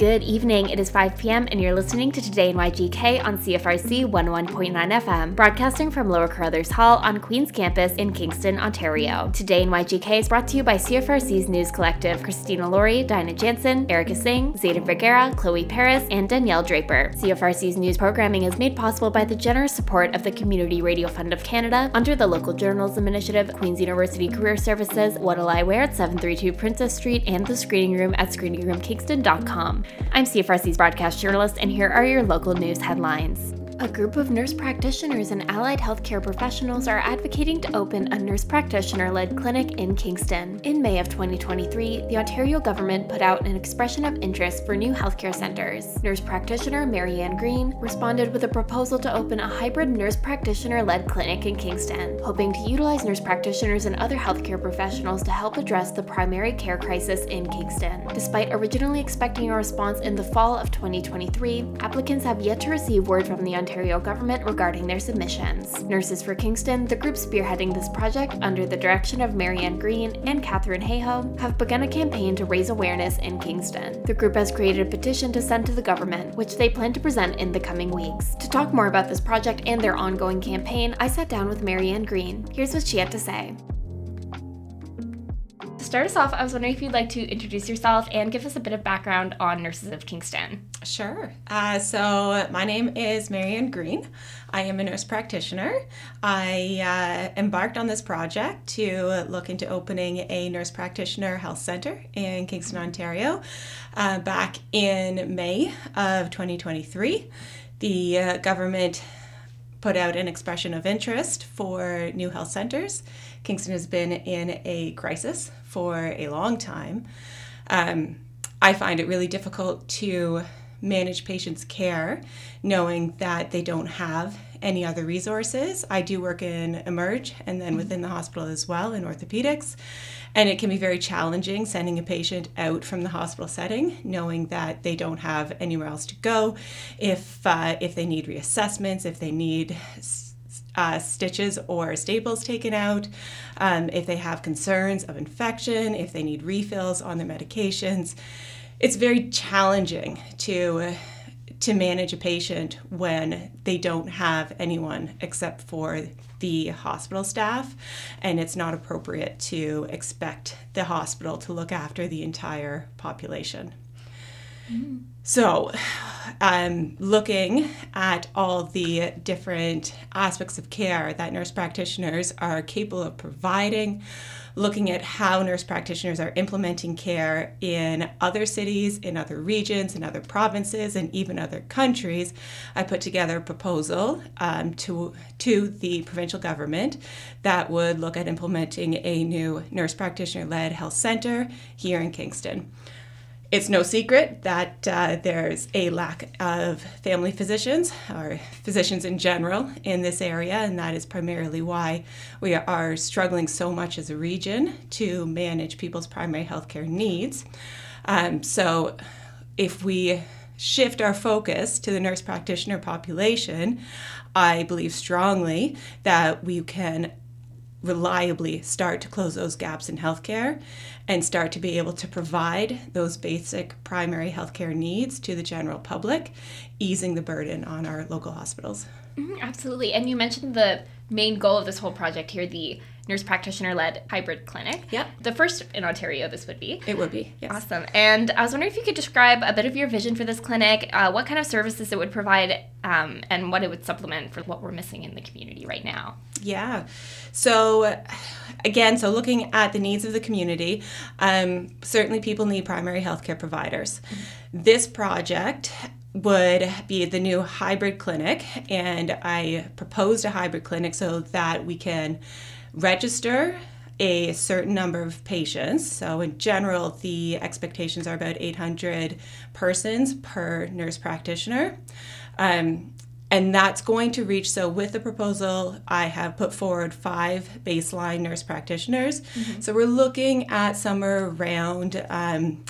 Good evening. It is 5 p.m. and you're listening to Today in YGK on CFRC 11.9 FM, broadcasting from Lower Carruthers Hall on Queen's Campus in Kingston, Ontario. Today in YGK is brought to you by CFRC's News Collective, Christina Laurie, Dinah Jansen, Erica Singh, Zayda Vergara, Chloe Paris, and Danielle Draper. CFRC's news programming is made possible by the generous support of the Community Radio Fund of Canada under the Local Journalism Initiative, Queen's University Career Services, What'll I Wear at 732 Princess Street, and the Screening Room at screeningroomkingston.com. I'm CFRC's broadcast journalist, and here are your local news headlines. A group of nurse practitioners and allied healthcare professionals are advocating to open a nurse practitioner led clinic in Kingston. In May of 2023, the Ontario government put out an expression of interest for new healthcare centres. Nurse practitioner Marianne Green responded with a proposal to open a hybrid nurse practitioner led clinic in Kingston, hoping to utilize nurse practitioners and other healthcare professionals to help address the primary care crisis in Kingston. Despite originally expecting a response in the fall of 2023, applicants have yet to receive word from the Ontario Ontario government regarding their submissions. Nurses for Kingston, the group spearheading this project under the direction of Marianne Green and Catherine Hayhoe, have begun a campaign to raise awareness in Kingston. The group has created a petition to send to the government, which they plan to present in the coming weeks. To talk more about this project and their ongoing campaign, I sat down with Marianne Green. Here's what she had to say start us off, I was wondering if you'd like to introduce yourself and give us a bit of background on Nurses of Kingston. Sure. Uh, so, my name is Marianne Green. I am a nurse practitioner. I uh, embarked on this project to look into opening a nurse practitioner health center in Kingston, Ontario, uh, back in May of 2023. The uh, government put out an expression of interest for new health centers. Kingston has been in a crisis for a long time. Um, I find it really difficult to manage patients' care knowing that they don't have any other resources. I do work in Emerge and then within the hospital as well in orthopedics. And it can be very challenging sending a patient out from the hospital setting, knowing that they don't have anywhere else to go. If uh, if they need reassessments, if they need uh, stitches or staples taken out, um, if they have concerns of infection, if they need refills on their medications, it's very challenging to to manage a patient when they don't have anyone except for the hospital staff, and it's not appropriate to expect the hospital to look after the entire population. So, um, looking at all the different aspects of care that nurse practitioners are capable of providing, looking at how nurse practitioners are implementing care in other cities, in other regions, in other provinces, and even other countries, I put together a proposal um, to, to the provincial government that would look at implementing a new nurse practitioner led health center here in Kingston. It's no secret that uh, there's a lack of family physicians or physicians in general in this area, and that is primarily why we are struggling so much as a region to manage people's primary healthcare needs. Um, so, if we shift our focus to the nurse practitioner population, I believe strongly that we can reliably start to close those gaps in healthcare and start to be able to provide those basic primary healthcare needs to the general public, easing the burden on our local hospitals. Mm-hmm, absolutely. And you mentioned the main goal of this whole project here the nurse practitioner led hybrid clinic. Yep. The first in Ontario, this would be. It would be, yes. Awesome. And I was wondering if you could describe a bit of your vision for this clinic, uh, what kind of services it would provide, um, and what it would supplement for what we're missing in the community right now. Yeah. So, again, so looking at the needs of the community, um, certainly people need primary healthcare providers. Mm-hmm. This project would be the new hybrid clinic, and I proposed a hybrid clinic so that we can register a certain number of patients. So, in general, the expectations are about 800 persons per nurse practitioner. Um, and that's going to reach. So, with the proposal, I have put forward five baseline nurse practitioners. Mm-hmm. So, we're looking at somewhere around um,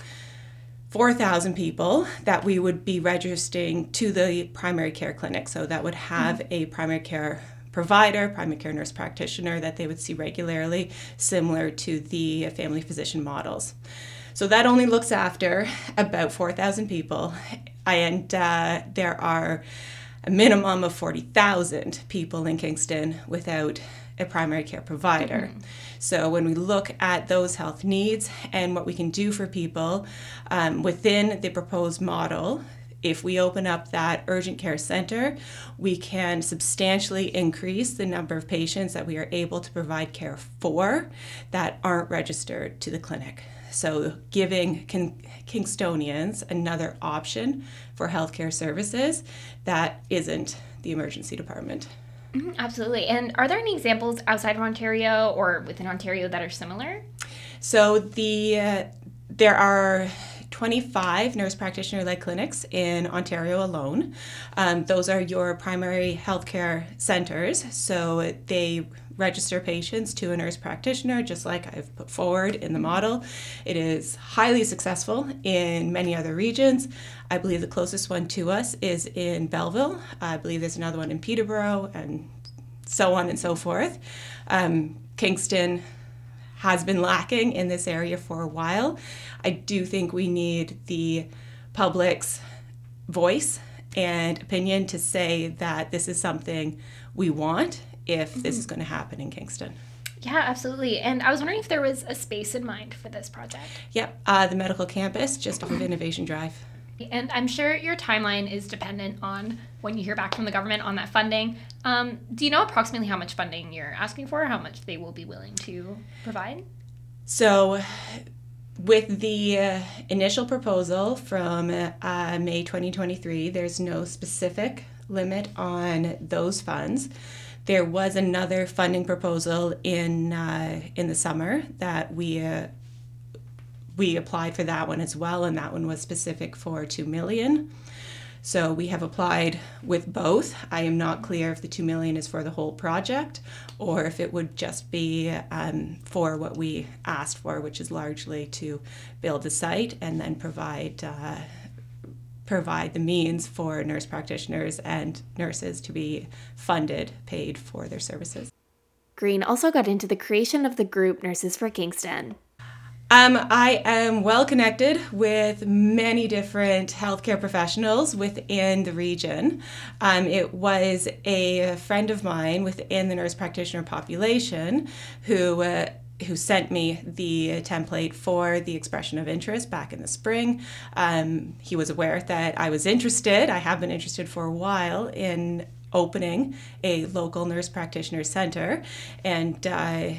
4,000 people that we would be registering to the primary care clinic. So, that would have mm-hmm. a primary care provider, primary care nurse practitioner that they would see regularly, similar to the family physician models. So that only looks after about 4,000 people, and uh, there are a minimum of 40,000 people in Kingston without a primary care provider. Mm-hmm. So when we look at those health needs and what we can do for people um, within the proposed model, if we open up that urgent care center, we can substantially increase the number of patients that we are able to provide care for that aren't registered to the clinic. So, giving King- Kingstonians another option for healthcare services that isn't the emergency department. Mm-hmm, absolutely. And are there any examples outside of Ontario or within Ontario that are similar? So the uh, there are 25 nurse practitioner led clinics in Ontario alone. Um, those are your primary healthcare centers. So they register patients to a nurse practitioner, just like I've put forward in the model. It is highly successful in many other regions. I believe the closest one to us is in Belleville. I believe there's another one in Peterborough, and so on and so forth. Um, Kingston has been lacking in this area for a while. I do think we need the public's voice and opinion to say that this is something we want if this is mm-hmm. going to happen in Kingston. Yeah, absolutely. And I was wondering if there was a space in mind for this project. Yep, uh, the medical campus just off of Innovation Drive. And I'm sure your timeline is dependent on when you hear back from the government on that funding. Um, do you know approximately how much funding you're asking for, how much they will be willing to provide? So, with the uh, initial proposal from uh, May 2023, there's no specific limit on those funds. There was another funding proposal in uh, in the summer that we uh, we applied for that one as well, and that one was specific for two million. So we have applied with both. I am not clear if the two million is for the whole project or if it would just be um, for what we asked for, which is largely to build the site and then provide. Uh, provide the means for nurse practitioners and nurses to be funded, paid for their services. Green also got into the creation of the group Nurses for Kingston. Um, I am well connected with many different healthcare professionals within the region. Um, it was a friend of mine within the nurse practitioner population who uh, who sent me the template for the expression of interest back in the spring. Um, he was aware that I was interested. I have been interested for a while in opening a local nurse practitioner center, and uh,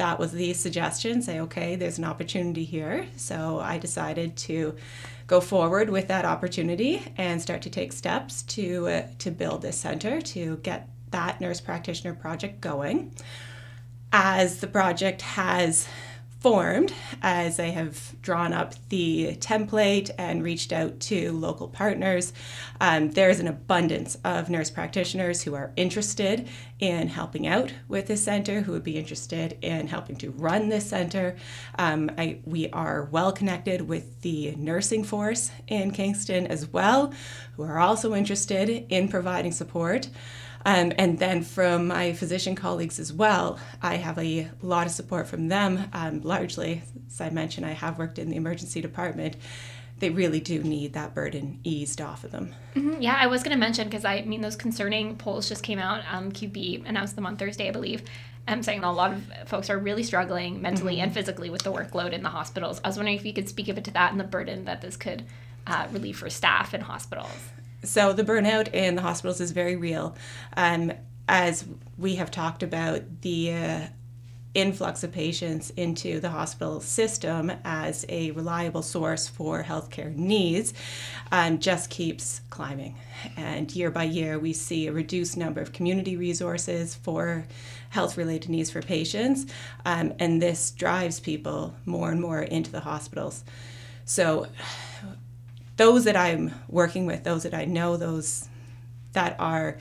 that was the suggestion. Say, okay, there's an opportunity here. So I decided to go forward with that opportunity and start to take steps to uh, to build this center to get that nurse practitioner project going as the project has formed, as I have drawn up the template and reached out to local partners, um, there's an abundance of nurse practitioners who are interested in helping out with this center, who would be interested in helping to run this center. Um, I, we are well connected with the nursing force in Kingston as well, who are also interested in providing support. Um, and then from my physician colleagues as well, I have a lot of support from them. Um, largely, as I mentioned, I have worked in the emergency department. They really do need that burden eased off of them. Mm-hmm. Yeah, I was going to mention because I mean, those concerning polls just came out. Um, QB announced them on Thursday, I believe. I'm saying a lot of folks are really struggling mentally mm-hmm. and physically with the workload in the hospitals. I was wondering if you could speak a bit to that and the burden that this could uh, relieve for staff in hospitals. So the burnout in the hospitals is very real. Um, as we have talked about, the uh, influx of patients into the hospital system as a reliable source for healthcare needs um, just keeps climbing. And year by year, we see a reduced number of community resources for health related needs for patients. Um, and this drives people more and more into the hospitals. So, those that I'm working with, those that I know, those that are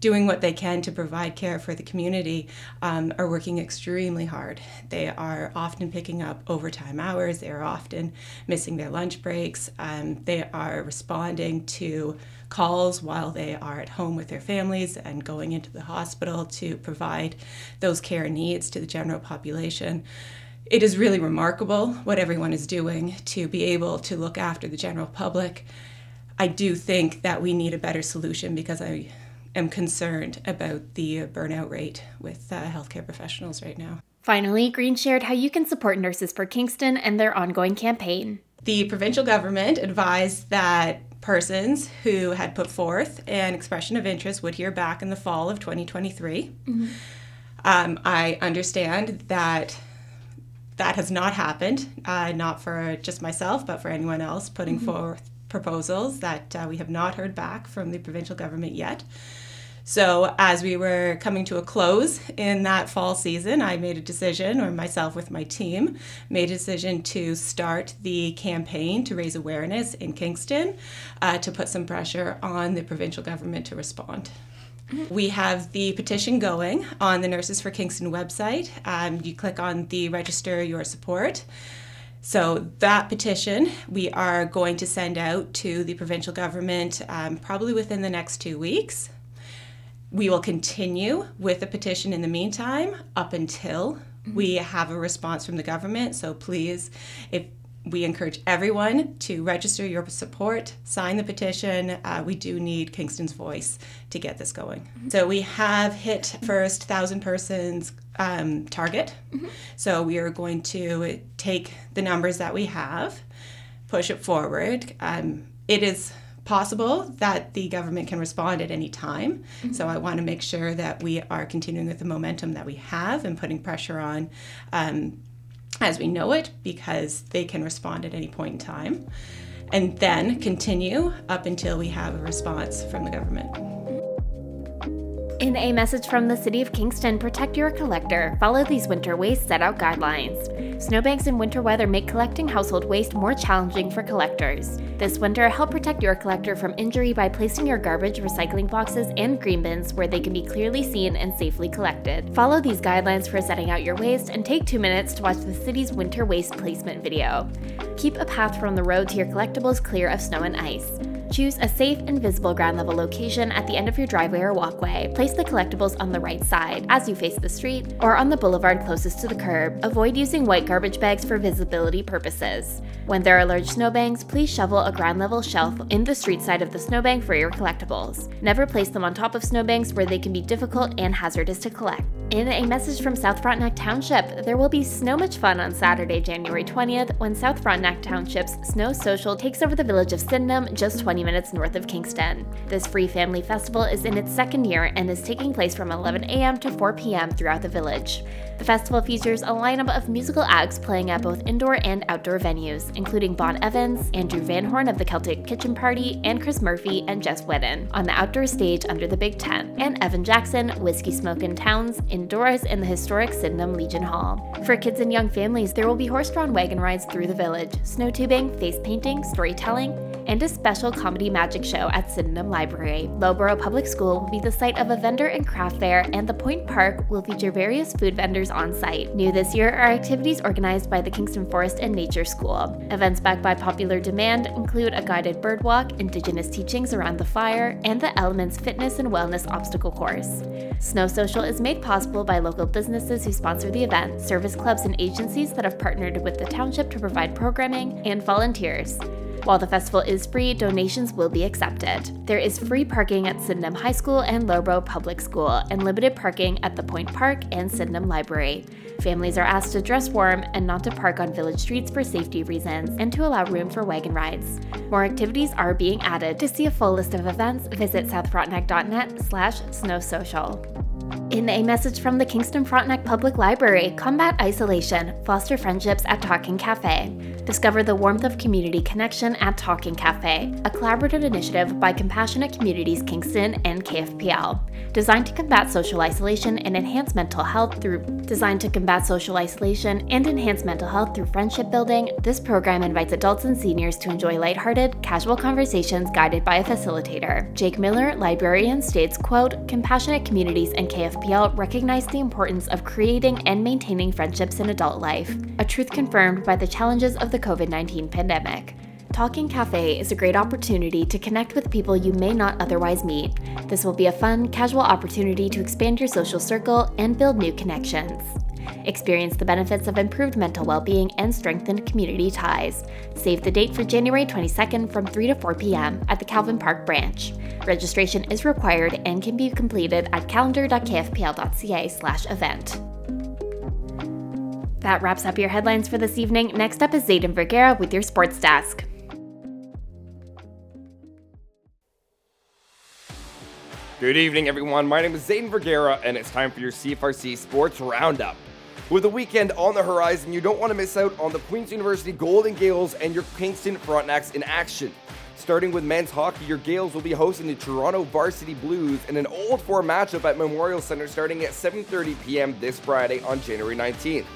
doing what they can to provide care for the community um, are working extremely hard. They are often picking up overtime hours, they are often missing their lunch breaks, um, they are responding to calls while they are at home with their families and going into the hospital to provide those care needs to the general population it is really remarkable what everyone is doing to be able to look after the general public. I do think that we need a better solution because I am concerned about the burnout rate with uh, healthcare professionals right now. Finally, Green shared how you can support Nurses for Kingston and their ongoing campaign. The provincial government advised that persons who had put forth an expression of interest would hear back in the fall of 2023. Mm-hmm. Um, I understand that that has not happened, uh, not for just myself, but for anyone else putting mm-hmm. forth proposals that uh, we have not heard back from the provincial government yet. So, as we were coming to a close in that fall season, I made a decision, or myself with my team, made a decision to start the campaign to raise awareness in Kingston uh, to put some pressure on the provincial government to respond. We have the petition going on the Nurses for Kingston website. Um, you click on the register your support. So, that petition we are going to send out to the provincial government um, probably within the next two weeks. We will continue with the petition in the meantime up until we have a response from the government. So please, if we encourage everyone to register your support, sign the petition. Uh, we do need Kingston's voice to get this going. Mm-hmm. So we have hit first thousand persons um, target. Mm-hmm. So we are going to take the numbers that we have, push it forward. Um, it is possible that the government can respond at any time. Mm-hmm. So I want to make sure that we are continuing with the momentum that we have and putting pressure on um, as we know it because they can respond at any point in time. And then continue up until we have a response from the government. In a message from the City of Kingston, protect your collector. Follow these winter waste set out guidelines. Snowbanks and winter weather make collecting household waste more challenging for collectors. This winter, help protect your collector from injury by placing your garbage, recycling boxes, and green bins where they can be clearly seen and safely collected. Follow these guidelines for setting out your waste and take two minutes to watch the city's winter waste placement video. Keep a path from the road to your collectibles clear of snow and ice. Choose a safe and visible ground level location at the end of your driveway or walkway. Place the collectibles on the right side as you face the street or on the boulevard closest to the curb. Avoid using white garbage bags for visibility purposes. When there are large snowbanks, please shovel a ground level shelf in the street side of the snowbank for your collectibles. Never place them on top of snowbanks where they can be difficult and hazardous to collect. In a message from South Frontenac Township, there will be Snow Much Fun on Saturday, January 20th, when South Frontenac Township's Snow Social takes over the village of Sydenham, just 20 minutes north of Kingston. This free family festival is in its second year and is taking place from 11 a.m. to 4 p.m. throughout the village. The festival features a lineup of musical acts playing at both indoor and outdoor venues, including Bon Evans, Andrew Van Horn of the Celtic Kitchen Party, and Chris Murphy and Jess Whitten on the outdoor stage under the Big Tent, and Evan Jackson, Whiskey Smokin' Towns in indoors in the historic Sydenham Legion Hall. For kids and young families, there will be horse drawn wagon rides through the village, snow tubing, face painting, storytelling, and a special comedy magic show at Sydenham Library. Loughborough Public School will be the site of a vendor and craft fair, and the Point Park will feature various food vendors on site. New this year are activities organized by the Kingston Forest and Nature School. Events backed by popular demand include a guided bird walk, Indigenous teachings around the fire, and the Elements Fitness and Wellness Obstacle Course. Snow Social is made possible by local businesses who sponsor the event, service clubs and agencies that have partnered with the township to provide programming, and volunteers. While the festival is free, donations will be accepted. There is free parking at Sydenham High School and Loughborough Public School, and limited parking at the Point Park and Sydenham Library. Families are asked to dress warm and not to park on village streets for safety reasons, and to allow room for wagon rides. More activities are being added. To see a full list of events, visit southfrontenac.net slash snowsocial. In a message from the Kingston Frontenac Public Library, combat isolation, foster friendships at Talking Cafe. Discover the warmth of community connection at Talking Cafe, a collaborative initiative by Compassionate Communities Kingston and KFPL, designed to combat social isolation and enhance mental health through designed to combat social isolation and enhance mental health through friendship building. This program invites adults and seniors to enjoy lighthearted, casual conversations guided by a facilitator. Jake Miller, librarian, states, quote, "Compassionate communities and KFPL recognize the importance of creating and maintaining friendships in adult life, a truth confirmed by the challenges of the COVID 19 pandemic. Talking Cafe is a great opportunity to connect with people you may not otherwise meet. This will be a fun, casual opportunity to expand your social circle and build new connections. Experience the benefits of improved mental well being and strengthened community ties. Save the date for January 22nd from 3 to 4 p.m. at the Calvin Park branch. Registration is required and can be completed at calendar.kfpl.ca/slash event. That wraps up your headlines for this evening. Next up is Zayden Vergara with your sports desk. Good evening, everyone. My name is Zayden Vergara, and it's time for your CFRC Sports Roundup. With the weekend on the horizon, you don't want to miss out on the Queen's University Golden Gaels and your Kingston Frontenacs in action. Starting with men's hockey, your Gaels will be hosting the Toronto Varsity Blues in an Old Four matchup at Memorial Center starting at 7:30 p.m. this Friday on January 19th.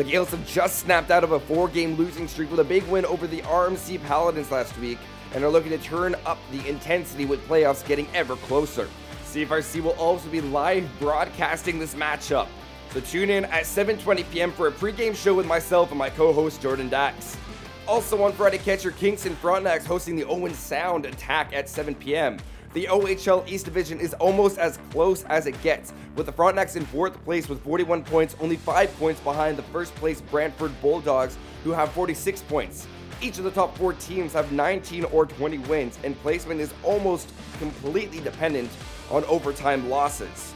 The Gaels have just snapped out of a four-game losing streak with a big win over the RMC Paladins last week and are looking to turn up the intensity with playoffs getting ever closer. CFRC will also be live broadcasting this matchup. So tune in at 7:20 p.m. for a pregame show with myself and my co-host Jordan Dax. Also on Friday, catch your Kingston Frontenacs hosting the Owen Sound Attack at 7 p.m. The OHL East Division is almost as close as it gets, with the Frontenacs in fourth place with 41 points, only 5 points behind the first place Brantford Bulldogs, who have 46 points. Each of the top four teams have 19 or 20 wins, and placement is almost completely dependent on overtime losses.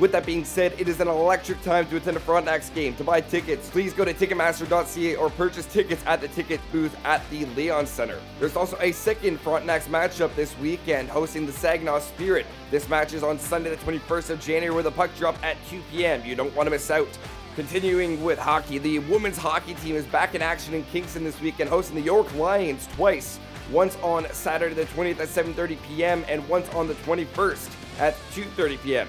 With that being said, it is an electric time to attend a Frontenacs game. To buy tickets, please go to Ticketmaster.ca or purchase tickets at the ticket booth at the Leon Center. There's also a second Frontenacs matchup this weekend, hosting the Saginaw Spirit. This match is on Sunday, the 21st of January, with a puck drop at 2 p.m. You don't want to miss out. Continuing with hockey, the women's hockey team is back in action in Kingston this weekend, hosting the York Lions twice. Once on Saturday the 20th at 7:30 p.m. and once on the 21st at 2:30 p.m.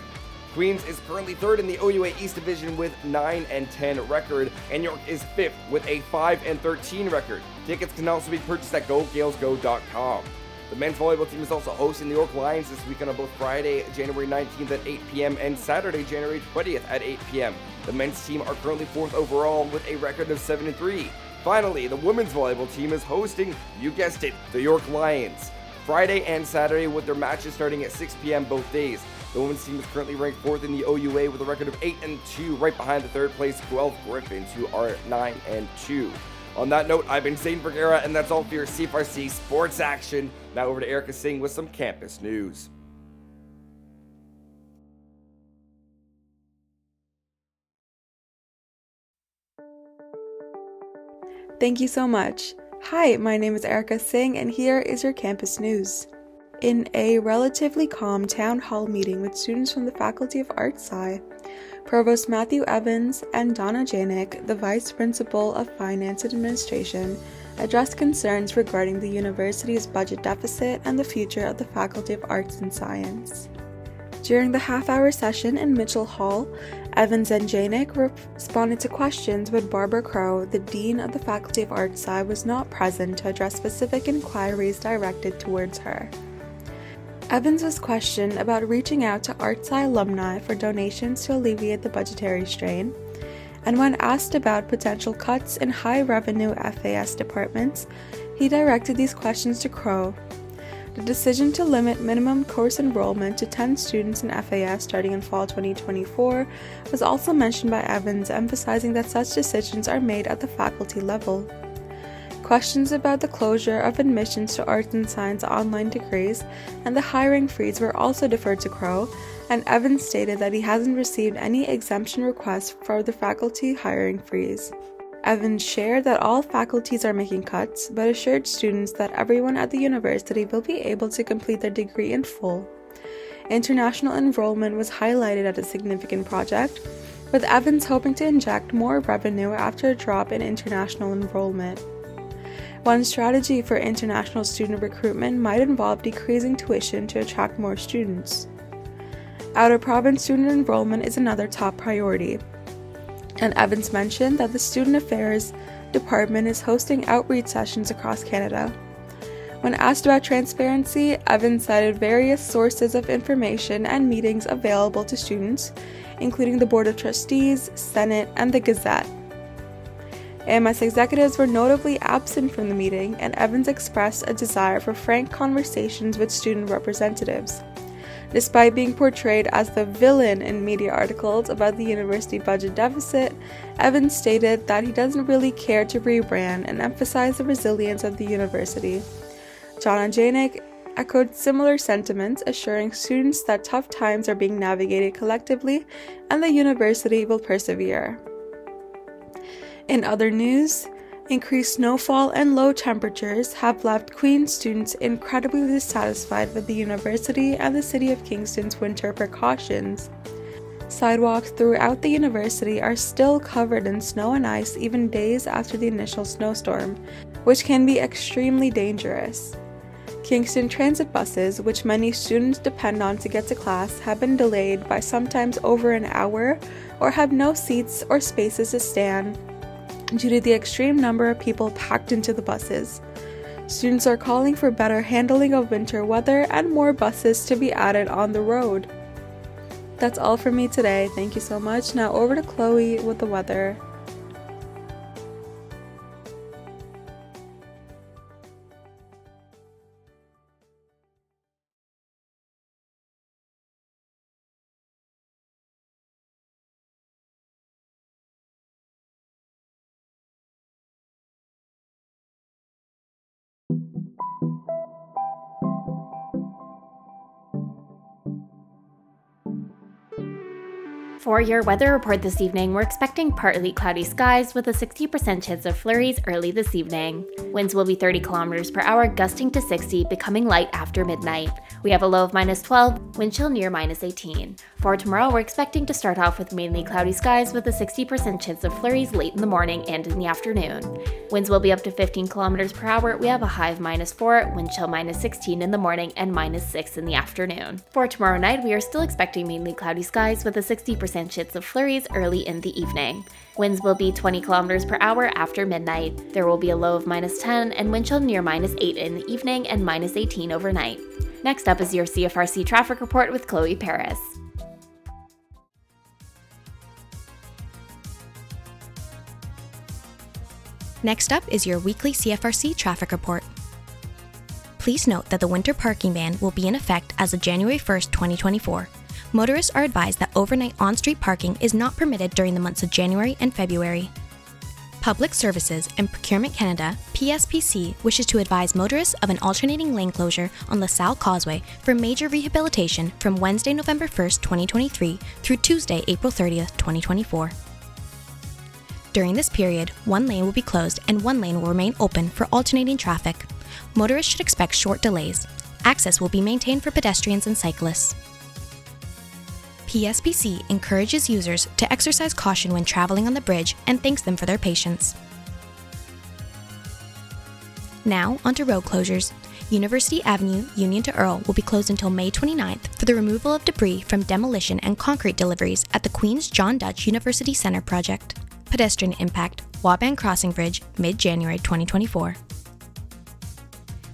Queens is currently third in the OUA East Division with 9 and 10 record, and York is fifth with a 5 and 13 record. Tickets can also be purchased at GoGaelsGo.com. The men's volleyball team is also hosting the York Lions this weekend on both Friday, January 19th at 8 p.m. and Saturday, January 20th at 8 p.m. The men's team are currently fourth overall with a record of 7 and 3. Finally, the women's volleyball team is hosting, you guessed it, the York Lions. Friday and Saturday with their matches starting at 6 p.m. both days. The women's team is currently ranked fourth in the OUA with a record of 8 and 2, right behind the third place Guelph Griffins, who are 9 and 2. On that note, I've been Zane Vergara, and that's all for your CFRC sports action. Now over to Erica Singh with some campus news. Thank you so much. Hi, my name is Erica Singh, and here is your campus news. In a relatively calm town hall meeting with students from the Faculty of Arts Sci, Provost Matthew Evans and Donna Janiec, the Vice Principal of Finance and Administration, addressed concerns regarding the university's budget deficit and the future of the Faculty of Arts and Science. During the half hour session in Mitchell Hall, Evans and Janiec responded to questions, but Barbara Crow, the Dean of the Faculty of Arts Sci, was not present to address specific inquiries directed towards her. Evans was questioned about reaching out to ArtSci alumni for donations to alleviate the budgetary strain, and when asked about potential cuts in high revenue FAS departments, he directed these questions to Crow. The decision to limit minimum course enrollment to 10 students in FAS starting in fall 2024 was also mentioned by Evans, emphasizing that such decisions are made at the faculty level. Questions about the closure of admissions to arts and science online degrees and the hiring freeze were also deferred to Crow, and Evans stated that he hasn't received any exemption requests for the faculty hiring freeze. Evans shared that all faculties are making cuts, but assured students that everyone at the university will be able to complete their degree in full. International enrollment was highlighted as a significant project, with Evans hoping to inject more revenue after a drop in international enrollment. One strategy for international student recruitment might involve decreasing tuition to attract more students. Out of province student enrollment is another top priority. And Evans mentioned that the Student Affairs Department is hosting outreach sessions across Canada. When asked about transparency, Evans cited various sources of information and meetings available to students, including the Board of Trustees, Senate, and the Gazette. AMS executives were notably absent from the meeting, and Evans expressed a desire for frank conversations with student representatives. Despite being portrayed as the villain in media articles about the university budget deficit, Evans stated that he doesn't really care to rebrand and emphasize the resilience of the university. Donna Janiec echoed similar sentiments, assuring students that tough times are being navigated collectively and the university will persevere. In other news, increased snowfall and low temperatures have left Queen's students incredibly dissatisfied with the university and the City of Kingston's winter precautions. Sidewalks throughout the university are still covered in snow and ice even days after the initial snowstorm, which can be extremely dangerous. Kingston transit buses, which many students depend on to get to class, have been delayed by sometimes over an hour or have no seats or spaces to stand due to the extreme number of people packed into the buses. Students are calling for better handling of winter weather and more buses to be added on the road. That's all for me today. Thank you so much. Now over to Chloe with the weather. For your weather report this evening, we're expecting partly cloudy skies with a 60% chance of flurries early this evening. Winds will be 30 kilometers per hour, gusting to 60, becoming light after midnight. We have a low of minus 12, wind chill near minus 18. For tomorrow, we're expecting to start off with mainly cloudy skies with a 60% chance of flurries late in the morning and in the afternoon. Winds will be up to 15 kilometers per hour. We have a high of minus 4, wind chill minus 16 in the morning, and minus 6 in the afternoon. For tomorrow night, we are still expecting mainly cloudy skies with a 60% chance of flurries early in the evening. Winds will be 20 kilometers per hour after midnight. There will be a low of minus 10 and wind chill near minus 8 in the evening and minus 18 overnight. Next up is your CFRC traffic report with Chloe Paris. Next up is your weekly CFRC traffic report. Please note that the winter parking ban will be in effect as of January 1st, 2024 motorists are advised that overnight on street parking is not permitted during the months of January and February. Public Services and Procurement Canada, PSPC, wishes to advise motorists of an alternating lane closure on LaSalle Causeway for major rehabilitation from Wednesday, November 1st, 2023 through Tuesday, April 30th, 2024. During this period, one lane will be closed and one lane will remain open for alternating traffic. Motorists should expect short delays. Access will be maintained for pedestrians and cyclists. PSPC encourages users to exercise caution when traveling on the bridge and thanks them for their patience. Now, onto road closures. University Avenue, Union to Earl, will be closed until May 29th for the removal of debris from demolition and concrete deliveries at the Queen's John Dutch University Center project. Pedestrian impact, Waaban Crossing Bridge, mid January 2024.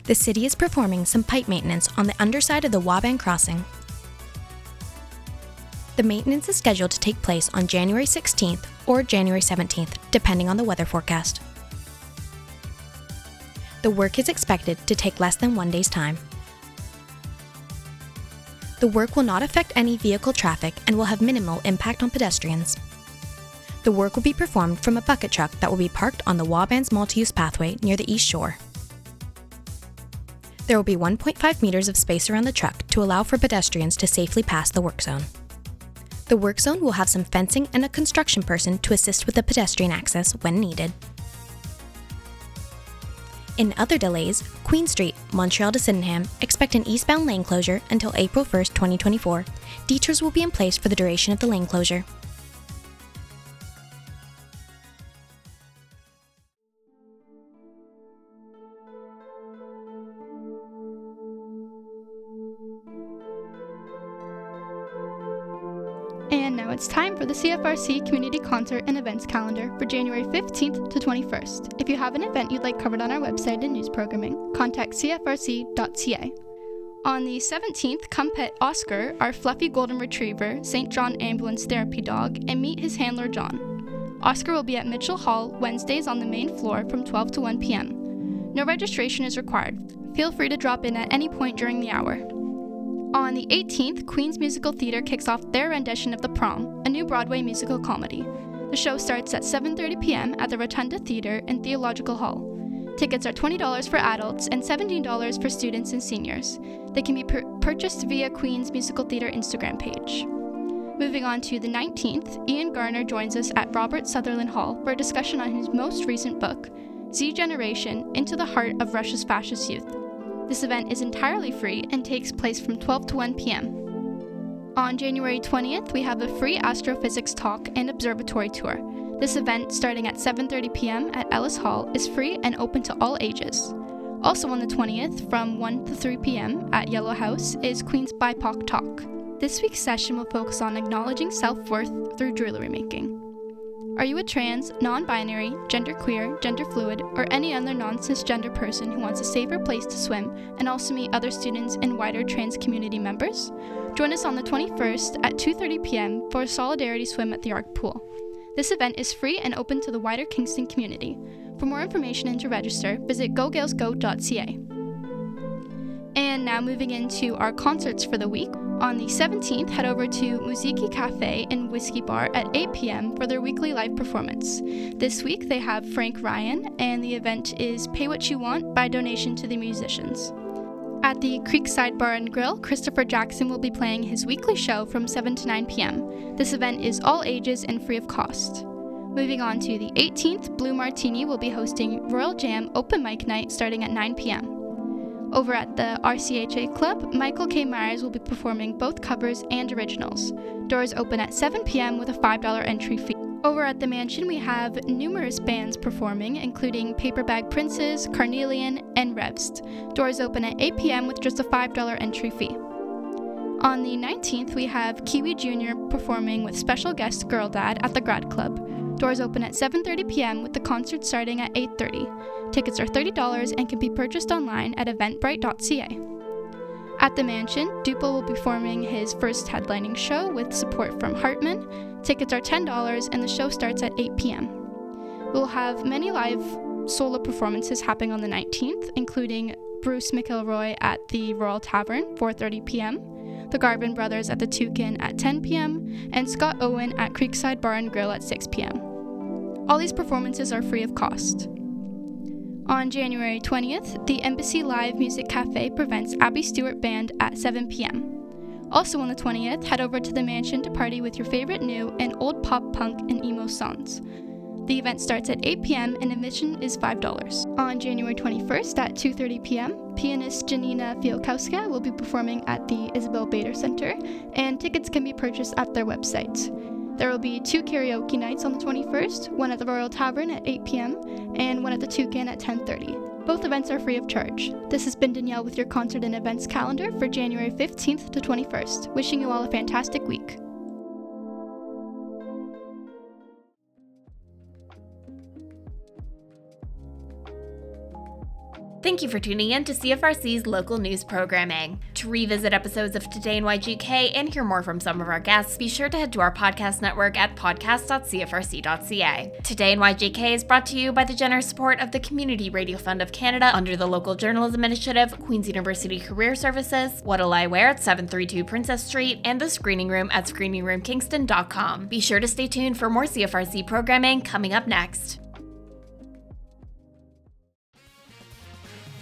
The city is performing some pipe maintenance on the underside of the Waaban Crossing the maintenance is scheduled to take place on January 16th or January 17th, depending on the weather forecast. The work is expected to take less than one day's time. The work will not affect any vehicle traffic and will have minimal impact on pedestrians. The work will be performed from a bucket truck that will be parked on the Waaban's multi-use pathway near the east shore. There will be 1.5 meters of space around the truck to allow for pedestrians to safely pass the work zone. The work zone will have some fencing and a construction person to assist with the pedestrian access when needed. In other delays, Queen Street, Montreal to Sydenham, expect an eastbound lane closure until April 1, 2024. Detours will be in place for the duration of the lane closure. CFRC Community Concert and Events Calendar for January 15th to 21st. If you have an event you'd like covered on our website and news programming, contact cfrc.ca. On the 17th, come pet Oscar, our fluffy golden retriever, St. John Ambulance Therapy dog, and meet his handler John. Oscar will be at Mitchell Hall Wednesdays on the main floor from 12 to 1 p.m. No registration is required. Feel free to drop in at any point during the hour. On the 18th, Queen's Musical Theater kicks off their rendition of The Prom, a new Broadway musical comedy. The show starts at 7:30 p.m. at the Rotunda Theater in Theological Hall. Tickets are $20 for adults and $17 for students and seniors. They can be pur- purchased via Queen's Musical Theater Instagram page. Moving on to the 19th, Ian Garner joins us at Robert Sutherland Hall for a discussion on his most recent book, Z Generation Into the Heart of Russia's Fascist Youth. This event is entirely free and takes place from 12 to 1 p.m. On January 20th, we have a free astrophysics talk and observatory tour. This event, starting at 7:30 p.m. at Ellis Hall, is free and open to all ages. Also on the 20th, from 1 to 3 p.m. at Yellow House, is Queen's BIPOC Talk. This week's session will focus on acknowledging self worth through jewelry making. Are you a trans, non binary, genderqueer, gender fluid, or any other non cisgender person who wants a safer place to swim and also meet other students and wider trans community members? Join us on the 21st at 2:30 p.m. for a solidarity swim at the Arc Pool. This event is free and open to the wider Kingston community. For more information and to register, visit gogaelsgo.ca. And now moving into our concerts for the week. On the 17th, head over to Musiikki Cafe and Whiskey Bar at 8 p.m. for their weekly live performance. This week they have Frank Ryan, and the event is Pay What You Want by donation to the musicians. At the Creekside Bar and Grill, Christopher Jackson will be playing his weekly show from 7 to 9 p.m. This event is all ages and free of cost. Moving on to the 18th, Blue Martini will be hosting Royal Jam Open Mic Night starting at 9 p.m. Over at the RCHA Club, Michael K. Myers will be performing both covers and originals. Doors open at 7 p.m. with a $5 entry fee. Over at the mansion, we have numerous bands performing, including Paperbag Princes, Carnelian, and Revst. Doors open at 8 p.m. with just a $5 entry fee. On the 19th, we have Kiwi Jr. performing with special guest Girl Dad at the Grad Club. Doors open at 7:30 p.m. with the concert starting at 8:30. Tickets are $30 and can be purchased online at eventbrite.ca. At the mansion, Dupo will be performing his first headlining show with support from Hartman. Tickets are $10 and the show starts at 8 p.m. We'll have many live solo performances happening on the 19th, including Bruce McIlroy at the Royal Tavern, 4:30 p.m., the Garvin Brothers at the Toucan at 10 p.m., and Scott Owen at Creekside Bar and Grill at 6 p.m. All these performances are free of cost. On January 20th, the Embassy Live Music Cafe presents Abby Stewart Band at 7 p.m. Also on the 20th, head over to the mansion to party with your favorite new and old pop punk and emo songs. The event starts at 8 p.m. and admission is $5. On January 21st at 2:30 p.m., pianist Janina Fialkowska will be performing at the Isabel Bader Center, and tickets can be purchased at their website. There will be two karaoke nights on the 21st, one at the Royal Tavern at 8 p.m. and one at the Toucan at 10:30. Both events are free of charge. This has been Danielle with your concert and events calendar for January 15th to 21st. Wishing you all a fantastic week. Thank you for tuning in to CFRC's local news programming. To revisit episodes of Today in YGK and hear more from some of our guests, be sure to head to our podcast network at podcast.cfrc.ca. Today in YGK is brought to you by the generous support of the Community Radio Fund of Canada under the Local Journalism Initiative, Queen's University Career Services, What'll I Wear at 732 Princess Street, and the Screening Room at screeningroomkingston.com. Be sure to stay tuned for more CFRC programming coming up next.